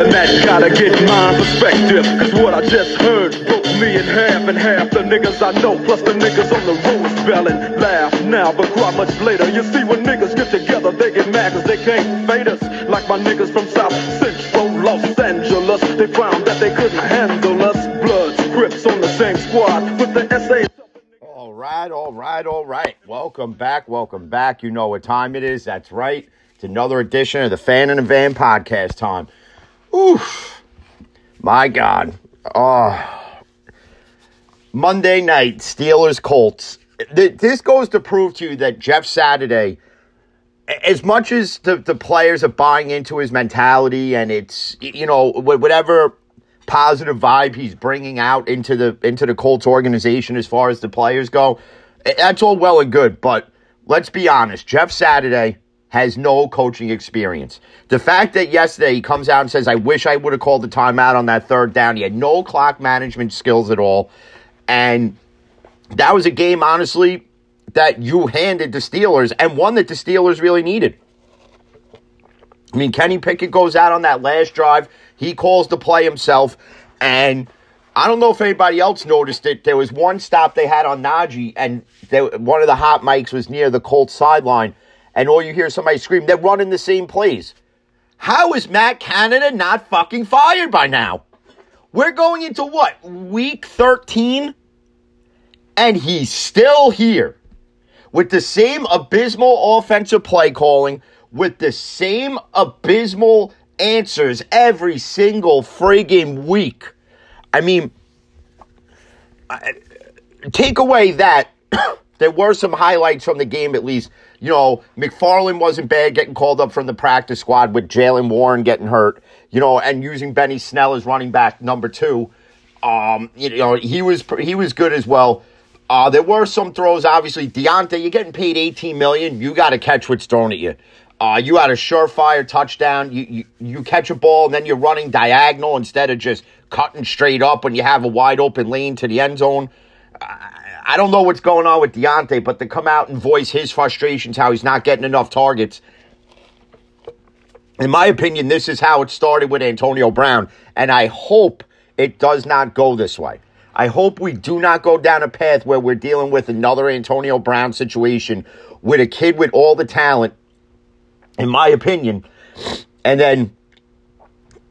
feeling that gotta get my perspective. Cause what I just heard broke me in half and half the niggas I know, plus the niggas on the road spelling. Laugh now, but cry much later. You see, when niggas get together, they get mad cause they can't fade us. Like my niggas from South Central Los Angeles. They found that they couldn't handle us. Bloods, Crips on the same squad with the SA. All right, all right, all right. Welcome back, welcome back. You know what time it is. That's right. It's another edition of the Fan and the Van podcast time. Oof. My God. Oh. Monday night, Steelers Colts. This goes to prove to you that Jeff Saturday, as much as the, the players are buying into his mentality and it's, you know, whatever positive vibe he's bringing out into the into the Colts organization as far as the players go, that's all well and good. But let's be honest, Jeff Saturday has no coaching experience. The fact that yesterday he comes out and says, "I wish I would have called the timeout on that third down," he had no clock management skills at all, and that was a game, honestly, that you handed the Steelers and one that the Steelers really needed. I mean, Kenny Pickett goes out on that last drive. He calls the play himself. And I don't know if anybody else noticed it. There was one stop they had on Najee, and they, one of the hot mics was near the Colts sideline. And all you hear is somebody scream, they're running the same plays. How is Matt Canada not fucking fired by now? We're going into what? Week 13? And he's still here with the same abysmal offensive play calling, with the same abysmal answers every single friggin' week. I mean, I- take away that there were some highlights from the game at least. You know, McFarland wasn't bad getting called up from the practice squad with Jaylen Warren getting hurt, you know, and using Benny Snell as running back number two. Um, you know, he was he was good as well. Uh, there were some throws, obviously. Diontae, you're getting paid 18 million. You got to catch what's thrown at you. Uh, you had a surefire touchdown. You, you you catch a ball and then you're running diagonal instead of just cutting straight up when you have a wide open lane to the end zone. I don't know what's going on with Diontae, but to come out and voice his frustrations, how he's not getting enough targets. In my opinion, this is how it started with Antonio Brown, and I hope it does not go this way. I hope we do not go down a path where we're dealing with another Antonio Brown situation with a kid with all the talent, in my opinion, and then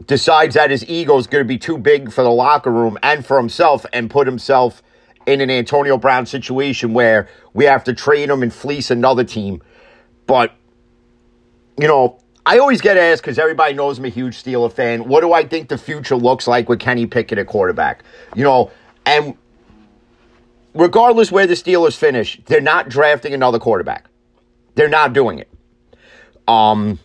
decides that his ego is going to be too big for the locker room and for himself and put himself in an Antonio Brown situation where we have to trade him and fleece another team. But, you know, I always get asked because everybody knows I'm a huge Steeler fan. What do I think the future looks like with Kenny Pickett at quarterback? You know, and regardless where the Steelers finish, they're not drafting another quarterback. They're not doing it. Um,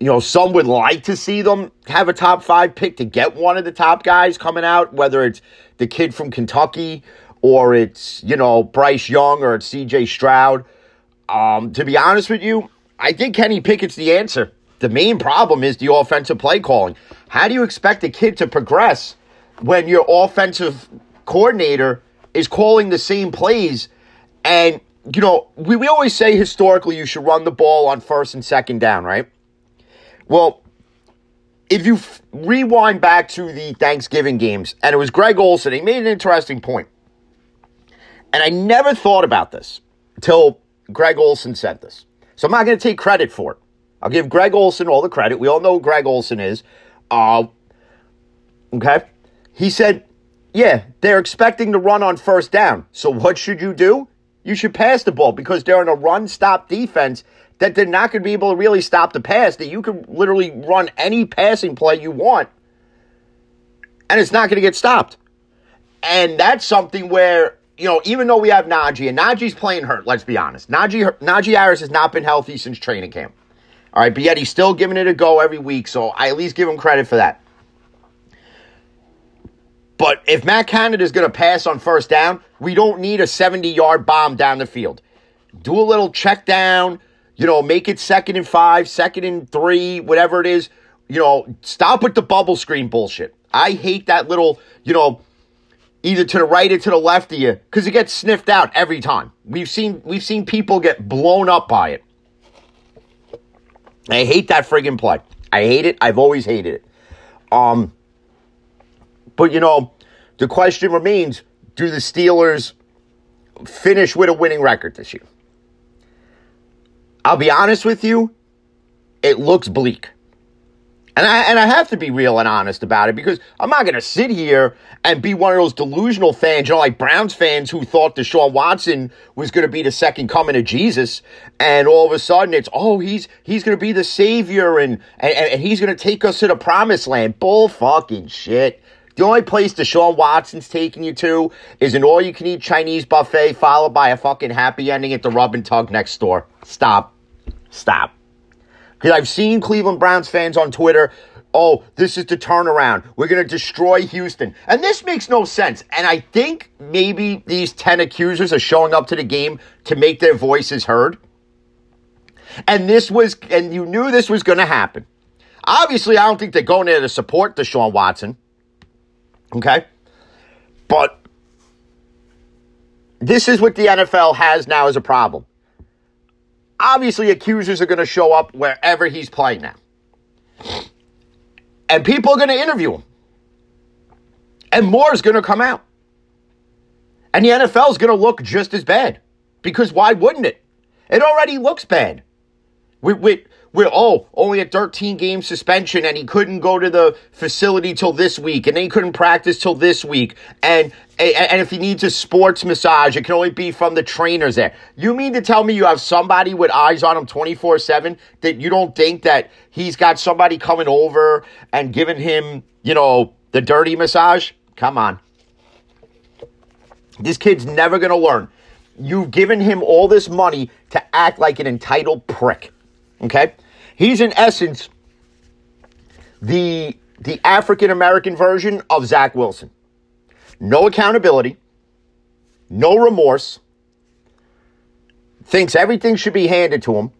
you know, some would like to see them have a top five pick to get one of the top guys coming out, whether it's the kid from Kentucky or it's, you know, Bryce Young or it's CJ Stroud. Um, to be honest with you, I think Kenny Pickett's the answer. The main problem is the offensive play calling. How do you expect a kid to progress when your offensive coordinator is calling the same plays? And, you know, we, we always say historically you should run the ball on first and second down, right? Well, if you f- rewind back to the Thanksgiving games, and it was Greg Olsen, he made an interesting point. And I never thought about this until Greg Olsen said this. So I'm not going to take credit for it. I'll give Greg Olsen all the credit. We all know Greg Olsen is. Uh, okay? He said, yeah, they're expecting to run on first down. So what should you do? You should pass the ball because they're in a run stop defense that they're not going to be able to really stop the pass, that you can literally run any passing play you want and it's not going to get stopped. And that's something where, you know, even though we have Najee, and Najee's playing hurt, let's be honest. Najee, Najee Harris has not been healthy since training camp. All right, but yet he's still giving it a go every week, so I at least give him credit for that. But if Matt Canada is going to pass on first down, we don't need a 70 yard bomb down the field. Do a little check down, you know, make it second and five, second and three, whatever it is. You know, stop with the bubble screen bullshit. I hate that little, you know, either to the right or to the left of you because it gets sniffed out every time. We've seen we've seen people get blown up by it. I hate that friggin' play. I hate it. I've always hated it. Um, but you know, the question remains: Do the Steelers finish with a winning record this year? I'll be honest with you, it looks bleak. And I, and I have to be real and honest about it because I'm not going to sit here and be one of those delusional fans, you know, like Browns fans who thought Deshaun Watson was going to be the second coming of Jesus. And all of a sudden it's, oh, he's, he's going to be the savior and, and, and he's going to take us to the promised land. Bull fucking shit. The only place Deshaun Watson's taking you to is an all you can eat Chinese buffet followed by a fucking happy ending at the rub and tug next door. Stop. Stop. Because I've seen Cleveland Browns fans on Twitter, oh, this is the turnaround. We're going to destroy Houston. And this makes no sense. And I think maybe these 10 accusers are showing up to the game to make their voices heard. And this was, and you knew this was going to happen. Obviously, I don't think they're going there to support Deshaun Watson. Okay? But this is what the NFL has now as a problem obviously accusers are going to show up wherever he's playing now. And people are going to interview him. And more is going to come out. And the NFL is going to look just as bad. Because why wouldn't it? It already looks bad. With, with, oh, only a 13 game suspension and he couldn't go to the facility till this week and then he couldn't practice till this week. And, and if he needs a sports massage, it can only be from the trainers there. You mean to tell me you have somebody with eyes on him 24 7 that you don't think that he's got somebody coming over and giving him, you know, the dirty massage? Come on. This kid's never going to learn. You've given him all this money to act like an entitled prick. Okay? He's in essence the the African American version of Zach Wilson. No accountability, no remorse, thinks everything should be handed to him,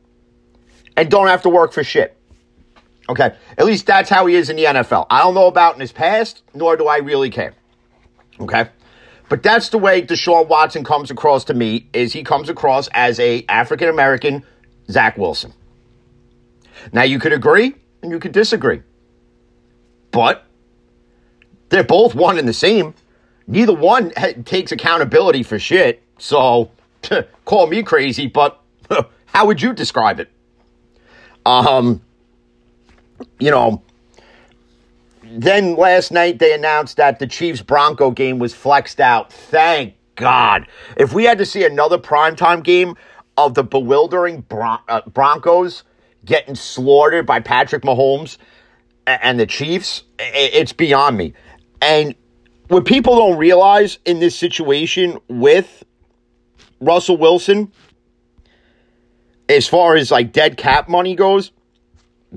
and don't have to work for shit. Okay, at least that's how he is in the NFL. I don't know about in his past, nor do I really care. Okay, but that's the way Deshaun Watson comes across to me. Is he comes across as a African American Zach Wilson? Now, you could agree and you could disagree, but they're both one and the same. Neither one takes accountability for shit. So, call me crazy, but how would you describe it? Um, you know, then last night they announced that the Chiefs Bronco game was flexed out. Thank God. If we had to see another primetime game of the bewildering Bron- uh, Broncos getting slaughtered by Patrick Mahomes and the Chiefs, it's beyond me. And what people don't realize in this situation with Russell Wilson, as far as like dead cap money goes,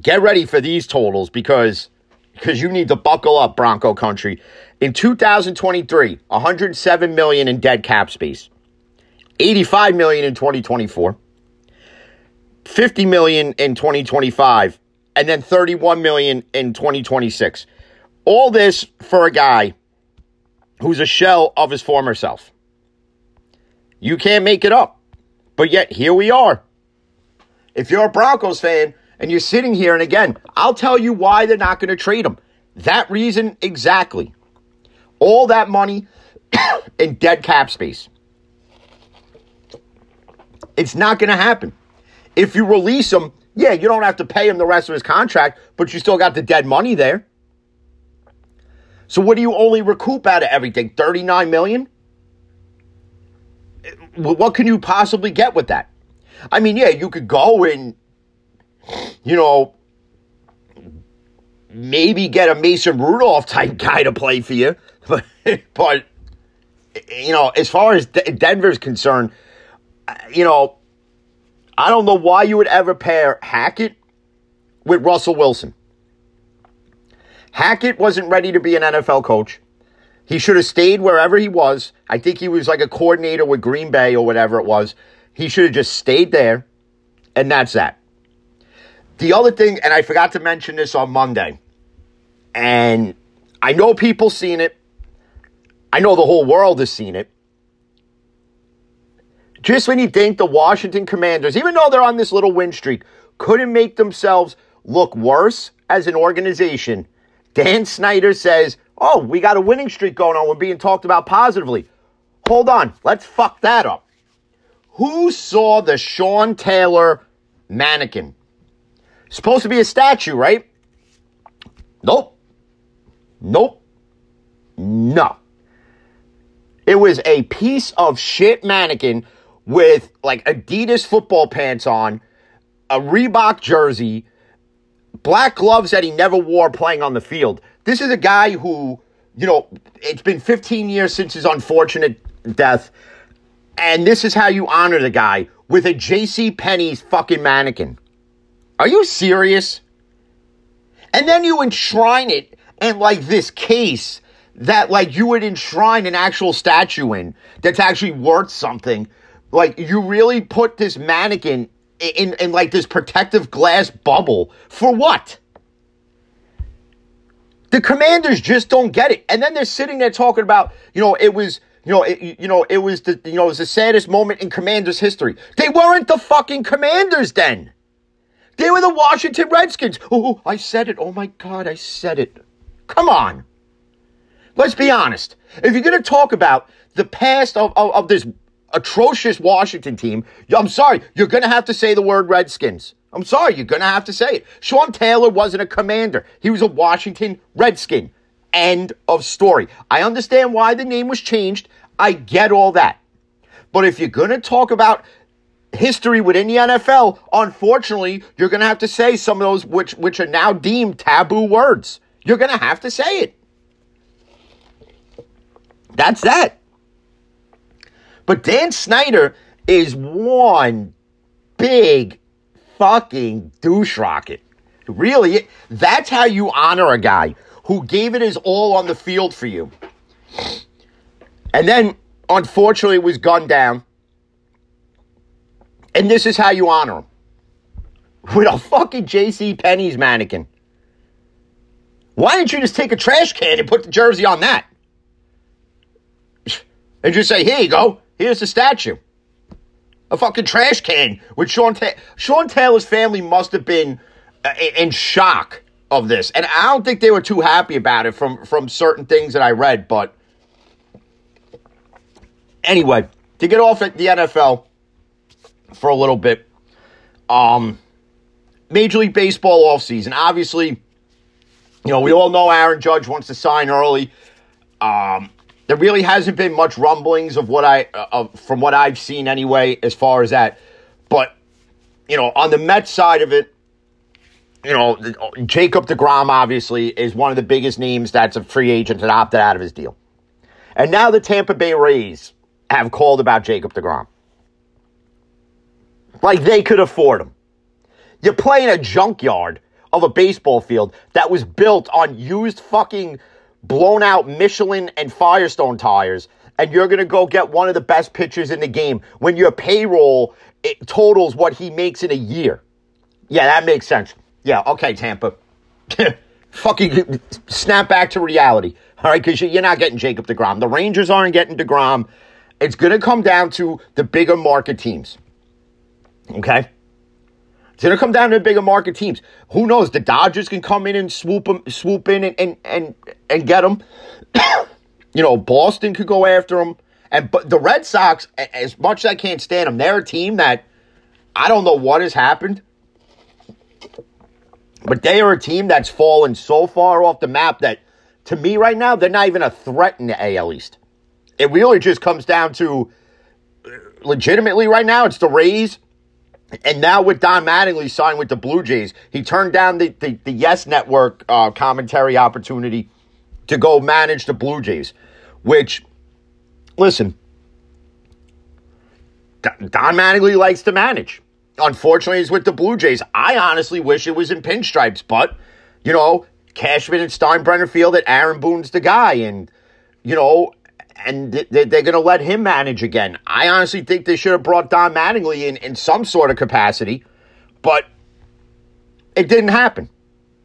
get ready for these totals because because you need to buckle up Bronco country. In 2023, 107 million in dead cap space. 85 million in 2024. 50 million in 2025 and then 31 million in 2026. All this for a guy who's a shell of his former self. You can't make it up. But yet here we are. If you're a Broncos fan and you're sitting here and again, I'll tell you why they're not going to trade him. That reason exactly. All that money in dead cap space. It's not going to happen. If you release him, yeah, you don't have to pay him the rest of his contract, but you still got the dead money there. So what do you only recoup out of everything? 39 million? What can you possibly get with that? I mean, yeah, you could go and you know maybe get a Mason Rudolph type guy to play for you, but but you know, as far as Denver's concerned, uh, you know, I don't know why you would ever pair Hackett with Russell Wilson. Hackett wasn't ready to be an NFL coach. He should have stayed wherever he was. I think he was like a coordinator with Green Bay or whatever it was. He should have just stayed there, and that's that. The other thing, and I forgot to mention this on Monday, and I know people seen it. I know the whole world has seen it. Just when you think the Washington Commanders, even though they're on this little win streak, couldn't make themselves look worse as an organization. Dan Snyder says, Oh, we got a winning streak going on. We're being talked about positively. Hold on. Let's fuck that up. Who saw the Sean Taylor mannequin? Supposed to be a statue, right? Nope. Nope. No. It was a piece of shit mannequin with like Adidas football pants on, a Reebok jersey, black gloves that he never wore playing on the field. This is a guy who, you know, it's been 15 years since his unfortunate death, and this is how you honor the guy with a J.C. Penney's fucking mannequin. Are you serious? And then you enshrine it in like this case that like you would enshrine an actual statue in that's actually worth something. Like you really put this mannequin in, in like this protective glass bubble for what? The commanders just don't get it. And then they're sitting there talking about, you know, it was, you know, it, you know, it was the, you know, it was the saddest moment in commanders history. They weren't the fucking commanders then. They were the Washington Redskins. Oh, I said it. Oh my God, I said it. Come on. Let's be honest. If you're going to talk about the past of, of, of this atrocious Washington team, I'm sorry, you're going to have to say the word Redskins. I'm sorry, you're going to have to say it. Sean Taylor wasn't a commander, he was a Washington Redskin. End of story. I understand why the name was changed. I get all that. But if you're going to talk about history within the NFL, unfortunately, you're going to have to say some of those which which are now deemed taboo words. You're going to have to say it. That's that. But Dan Snyder is one big fucking douche rocket. Really, that's how you honor a guy who gave it his all on the field for you. And then, unfortunately, was gunned down. And this is how you honor him. With a fucking J.C. Penney's mannequin. Why didn't you just take a trash can and put the jersey on that? And just say, here you go. Here's the statue. A fucking trash can with Sean Taylor. Sean Taylor's family must have been uh, in shock of this. And I don't think they were too happy about it from, from certain things that I read. But anyway, to get off at the NFL for a little bit, um, Major League Baseball offseason. Obviously, you know, we all know Aaron Judge wants to sign early. Um, there really hasn't been much rumblings of what I, uh, from what I've seen anyway, as far as that. But, you know, on the Mets side of it, you know, Jacob DeGrom obviously is one of the biggest names that's a free agent that opted out of his deal. And now the Tampa Bay Rays have called about Jacob DeGrom. Like they could afford him. You're playing a junkyard of a baseball field that was built on used fucking blown out Michelin and Firestone tires, and you're going to go get one of the best pitchers in the game when your payroll it totals what he makes in a year. Yeah, that makes sense. Yeah, okay, Tampa. Fucking snap back to reality. All right, because you're not getting Jacob DeGrom. The Rangers aren't getting DeGrom. It's going to come down to the bigger market teams. Okay? It's going to come down to bigger market teams. Who knows? The Dodgers can come in and swoop them, swoop in and and and, and get them. you know, Boston could go after them. And but the Red Sox, as much as I can't stand them, they're a team that I don't know what has happened. But they are a team that's fallen so far off the map that to me right now, they're not even a threat in the AL East. It really just comes down to legitimately right now, it's the Rays and now with Don Mattingly signed with the Blue Jays, he turned down the, the, the Yes Network uh, commentary opportunity to go manage the Blue Jays, which, listen, Don Mattingly likes to manage. Unfortunately, he's with the Blue Jays. I honestly wish it was in pinstripes, but, you know, Cashman and Steinbrenner feel that Aaron Boone's the guy, and, you know, and they're going to let him manage again. I honestly think they should have brought Don Mattingly in in some sort of capacity, but it didn't happen.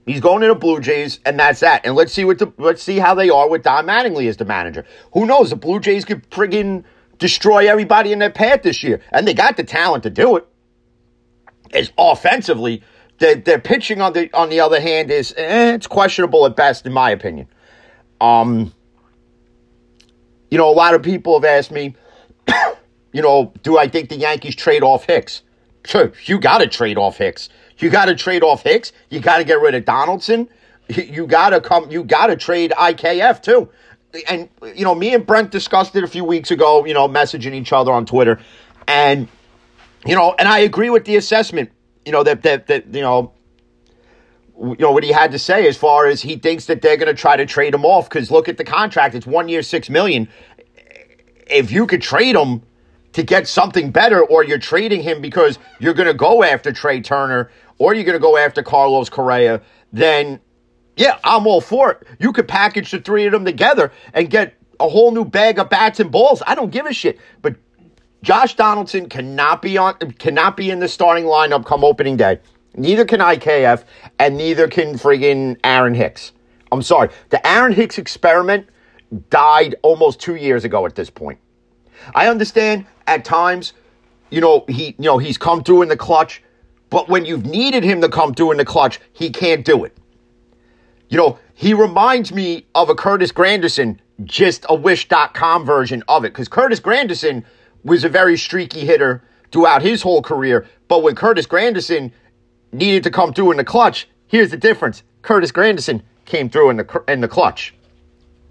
He's going to the Blue Jays, and that's that. And let's see what the, let's see how they are with Don Mattingly as the manager. Who knows? The Blue Jays could friggin' destroy everybody in their path this year, and they got the talent to do it. As offensively, their, their pitching on the on the other hand is eh, it's questionable at best, in my opinion. Um, you know, a lot of people have asked me, you know, do I think the Yankees trade off Hicks? Sure, you got to trade off Hicks. You got to trade off Hicks. You got to get rid of Donaldson. You got to come. You got to trade IKF too. And you know, me and Brent discussed it a few weeks ago. You know, messaging each other on Twitter, and you know, and I agree with the assessment. You know that that that you know you know what he had to say as far as he thinks that they're going to try to trade him off because look at the contract it's one year six million. If you could trade him to get something better or you're trading him because you're going to go after Trea Turner or you're going to go after Carlos Correa then yeah I'm all for it. You could package the three of them together and get a whole new bag of bats and balls. I don't give a shit. But Josh Donaldson cannot be on cannot be in the starting lineup come opening day Neither can IKF, and neither can friggin' Aaron Hicks. I'm sorry. The Aaron Hicks experiment died almost two years ago at this point. I understand at times, you know, he you know, he's come through in the clutch, but when you've needed him to come through in the clutch, he can't do it. You know, he reminds me of a Curtis Granderson, just a wish.com version of it, because Curtis Granderson was a very streaky hitter throughout his whole career. But when Curtis Granderson needed to come through in the clutch. Here's the difference: Curtis Granderson came through in the in the clutch.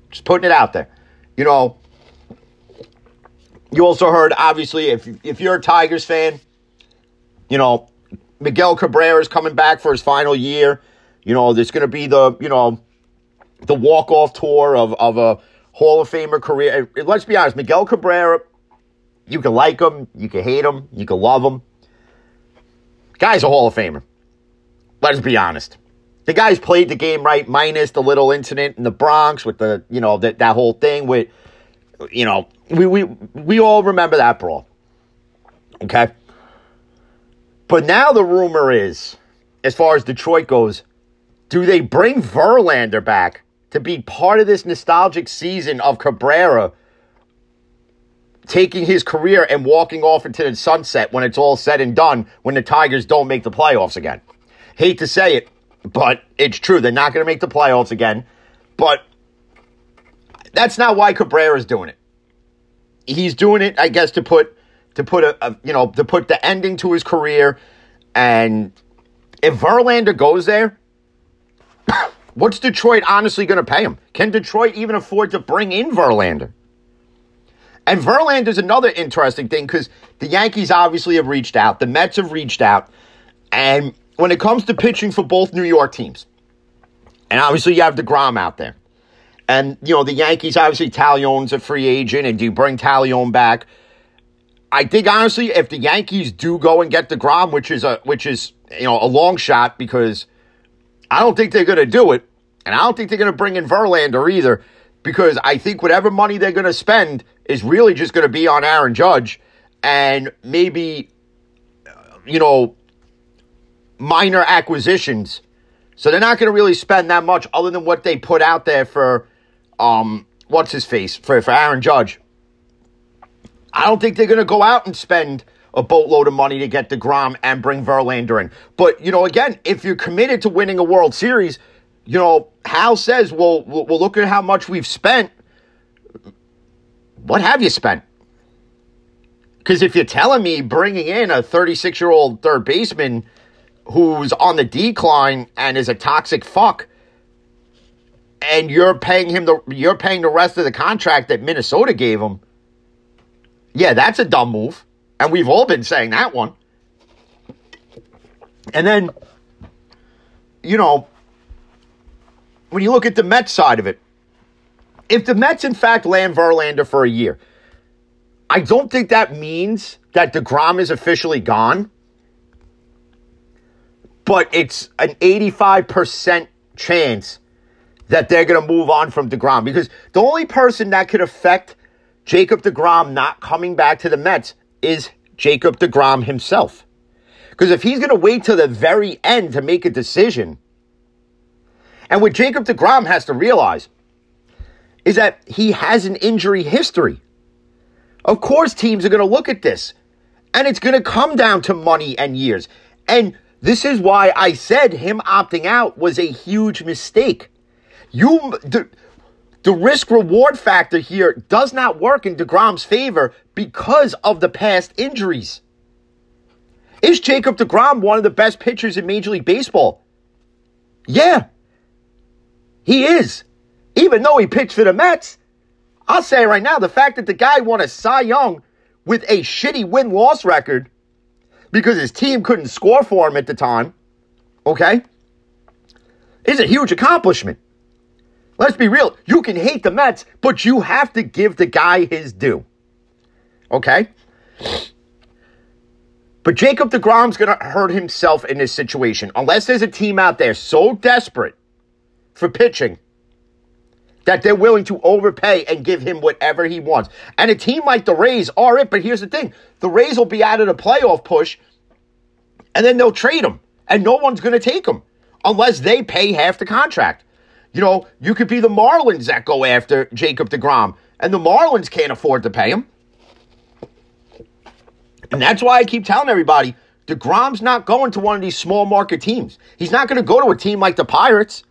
Just putting it out there. You know. You also heard, obviously, if if you're a Tigers fan, you know Miguel Cabrera is coming back for his final year. You know, there's going to be the you know the walk off tour of of a Hall of Famer career. Let's be honest, Miguel Cabrera. You can like him, you can hate him, you can love him. Guy's a Hall of Famer. Let's be honest. The guy's played the game right, minus the little incident in the Bronx with the, you know, that, that whole thing with, you know, we, we, we all remember that brawl. Okay? But now the rumor is, as far as Detroit goes, do they bring Verlander back to be part of this nostalgic season of Cabrera taking his career and walking off into the sunset when it's all said and done when the Tigers don't make the playoffs again. Hate to say it, but it's true. They're not going to make the playoffs again. But that's not why Cabrera is doing it. He's doing it, I guess, to put to put a, a you know to put the ending to his career. And if Verlander goes there, what's Detroit honestly going to pay him? Can Detroit even afford to bring in Verlander? And Verlander's another interesting thing because the Yankees obviously have reached out, the Mets have reached out, and when it comes to pitching for both New York teams, and obviously you have DeGrom out there, and you know the Yankees obviously Taillon's a free agent, and do you bring Taillon back? I think honestly, if the Yankees do go and get DeGrom, which is a which is you know a long shot because I don't think they're going to do it, and I don't think they're going to bring in Verlander either because I think whatever money they're going to spend is really just going to be on Aaron Judge and maybe, you know, minor acquisitions. So they're not going to really spend that much other than what they put out there for, um, what's his face, for, for Aaron Judge. I don't think they're going to go out and spend a boatload of money to get DeGrom and bring Verlander in. But, you know, again, if you're committed to winning a World Series, you know, Hal says, well, well, look at how much we've spent what have you spent? Because if you're telling me bringing in a 36 year old third baseman who's on the decline and is a toxic fuck, and you're paying him the you're paying the rest of the contract that Minnesota gave him, yeah, that's a dumb move, and we've all been saying that one. And then, you know, when you look at the Mets side of it, if the Mets, in fact, land Verlander for a year, I don't think that means that DeGrom is officially gone. But it's an 85% chance that they're going to move on from DeGrom because the only person that could affect Jacob DeGrom not coming back to the Mets is Jacob DeGrom himself. Because if he's going to wait till the very end to make a decision, and what Jacob DeGrom has to realize is that he has an injury history. Of course, teams are going to look at this, and it's going to come down to money and years. And This is why I said him opting out was a huge mistake. You the, the risk reward factor here does not work in DeGrom's favor because of the past injuries. Is Jacob DeGrom one of the best pitchers in Major League Baseball? Yeah. He is. Even though he pitched for the Mets, I'll say right now the fact that the guy won a Cy Young with a shitty win loss record because his team couldn't score for him at the time, okay, is a huge accomplishment. Let's be real. You can hate the Mets, but you have to give the guy his due. Okay? But Jacob DeGrom's going to hurt himself in this situation unless there's a team out there so desperate for pitching that they're willing to overpay and give him whatever he wants. And a team like the Rays are it, but here's the thing the Rays will be out of the playoff push and then they'll trade him, and no one's going to take him unless they pay half the contract. You know, you could be the Marlins that go after Jacob DeGrom, and the Marlins can't afford to pay him. And that's why I keep telling everybody DeGrom's not going to one of these small market teams. He's not going to go to a team like the Pirates.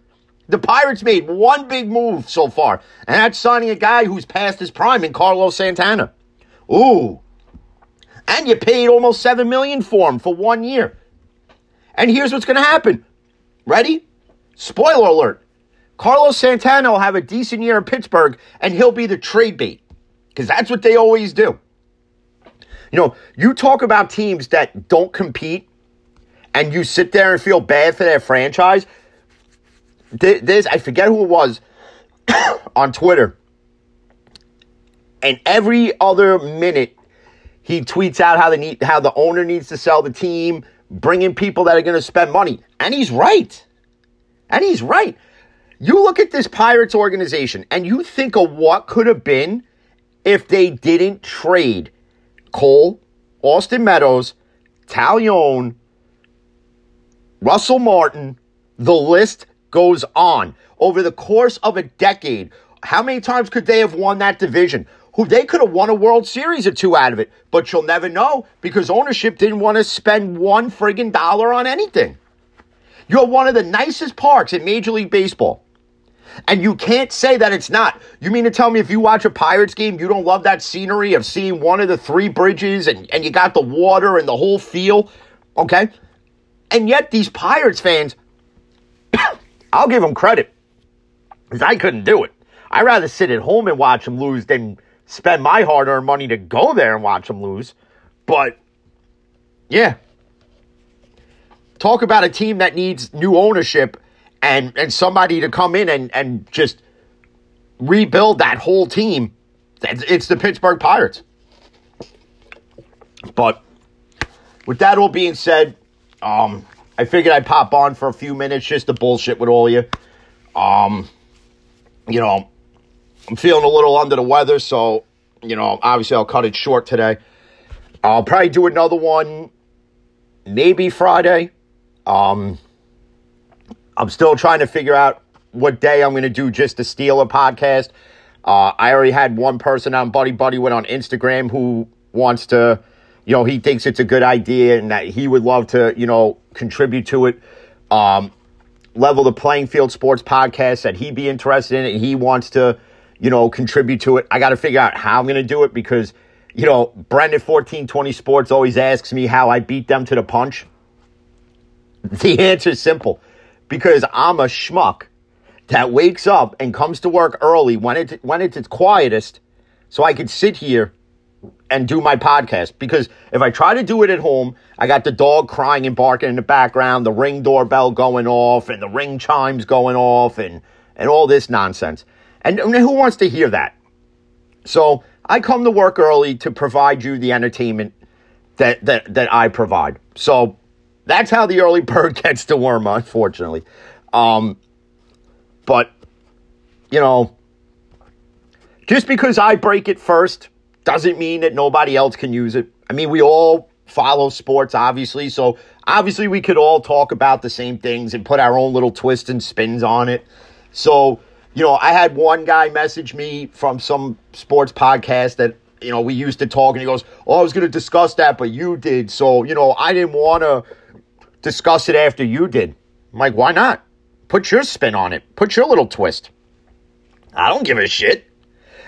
The Pirates made one big move so far, and that's signing a guy who's past his prime in Carlos Santana. Ooh. And you paid almost seven million for him for one year. And here's what's gonna happen. Ready? Spoiler alert. Carlos Santana will have a decent year in Pittsburgh and he'll be the trade bait. Because that's what they always do. You know, you talk about teams that don't compete and you sit there and feel bad for their franchise. There's, I forget who it was on Twitter. And every other minute, he tweets out how, they need, how the owner needs to sell the team, bring in people that are going to spend money. And he's right. And he's right. You look at this Pirates organization and you think of what could have been if they didn't trade Cole, Austin Meadows, Taillon, Russell Martin. The list goes on. Over the course of a decade, how many times could they have won that division? Who they could have won a World Series or two out of it, but you'll never know because ownership didn't want to spend one friggin' dollar on anything. You're one of the nicest parks in Major League Baseball. And you can't say that it's not. You mean to tell me if you watch a Pirates game, you don't love that scenery of seeing one of the three bridges and, and you got the water and the whole feel? Okay? And yet these Pirates fans, I'll give him credit. Because I couldn't do it. I'd rather sit at home and watch them lose than spend my hard earned money to go there and watch them lose. But, yeah. Talk about a team that needs new ownership and and somebody to come in and and just rebuild that whole team. It's the Pittsburgh Pirates. But with that all being said, um, I figured I'd pop on for a few minutes just to bullshit with all you. Um, you know, I'm feeling a little under the weather, so you know, obviously I'll cut it short today. I'll probably do another one maybe Friday. Um, I'm still trying to figure out what day I'm going to do just the Steeler podcast. Uh, I already had one person on Buddy Buddy went on Instagram who wants to, you know, he thinks it's a good idea and that he would love to, you know, contribute to it. Um, level the playing field sports podcast that he'd be interested in it. He wants to, you know, contribute to it. I got to figure out how I'm going to do it because, you know, Brendan 1420 Sports always asks me how I beat them to the punch. The answer is simple because I'm a schmuck that wakes up and comes to work early when it when it's its quietest, so I could sit here and do my podcast. Because if I try to do it at home, I got the dog crying and barking in the background, the ring doorbell going off, and the ring chimes going off, and and all this nonsense. And, and who wants to hear that? So I come to work early to provide you the entertainment that that that I provide. So that's how the early bird gets the worm, unfortunately. Um, but, you know, just because I break it first doesn't mean that nobody else can use it. I mean, we all follow sports, obviously. So obviously, we could all talk about the same things and put our own little twists and spins on it. So, you know, I had one guy message me from some sports podcast that, you know, we used to talk, and he goes, Oh, I was going to discuss that, but you did. So, you know, I didn't want to discuss it after you did. I'm like, why not? Put your spin on it. Put your little twist. I don't give a shit.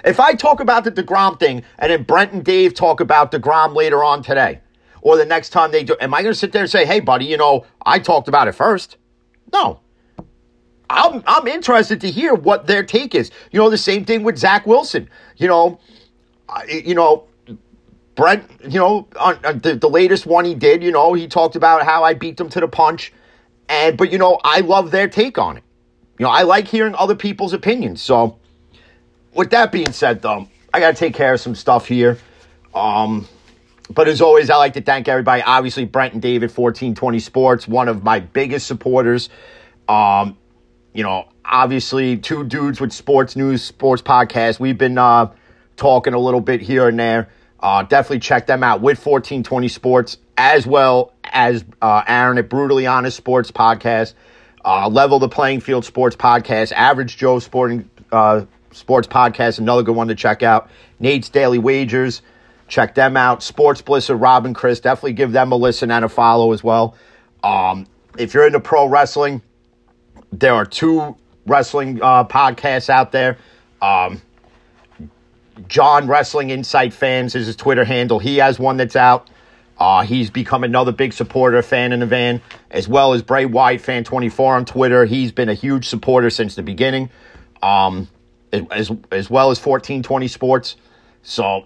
If I talk about the DeGrom thing and then Brent and Dave talk about DeGrom later on today, or the next time they do, am I going to sit there and say, hey, buddy, you know, I talked about it first? No. I'm, I'm interested to hear what their take is. You know, the same thing with Zach Wilson. You know, you know, Brent, you know, on, on the, the latest one he did, you know, he talked about how I beat them to the punch. And, but, you know, I love their take on it. You know, I like hearing other people's opinions. So, with that being said, though, I got to take care of some stuff here. Um, but as always, I like to thank everybody. Obviously, Brent and David, 1420 Sports, one of my biggest supporters. Um, you know, obviously, two dudes with sports news, sports podcast. We've been uh, talking a little bit here and there. Uh, definitely check them out with 1420 Sports, as well as uh, Aaron at Brutally Honest Sports Podcast, uh, Level the Playing Field Sports Podcast, Average Joe Sporting uh, Sports Podcast, another good one to check out. Nate's Daily Wagers, check them out. Sports Bliss of Robin Chris, definitely give them a listen and a follow as well. Um, if you're into pro wrestling, there are two wrestling uh, podcasts out there. Um, John Wrestling Insight Fans is his Twitter handle. He has one that's out. Uh, he's become another big supporter, fan in the van, as well as Bray Wyatt Fan 24 on Twitter. He's been a huge supporter since the beginning, um, as, as well as 1420 Sports. So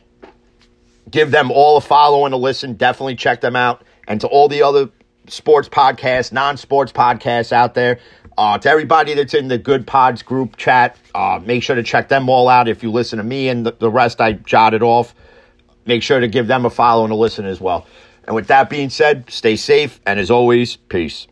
give them all a follow and a listen. Definitely check them out. And to all the other sports podcasts, non sports podcasts out there, uh, to everybody that's in the Good Pods group chat, uh, make sure to check them all out. If you listen to me and the, the rest I jotted off, make sure to give them a follow and a listen as well. And with that being said, stay safe, and as always, peace.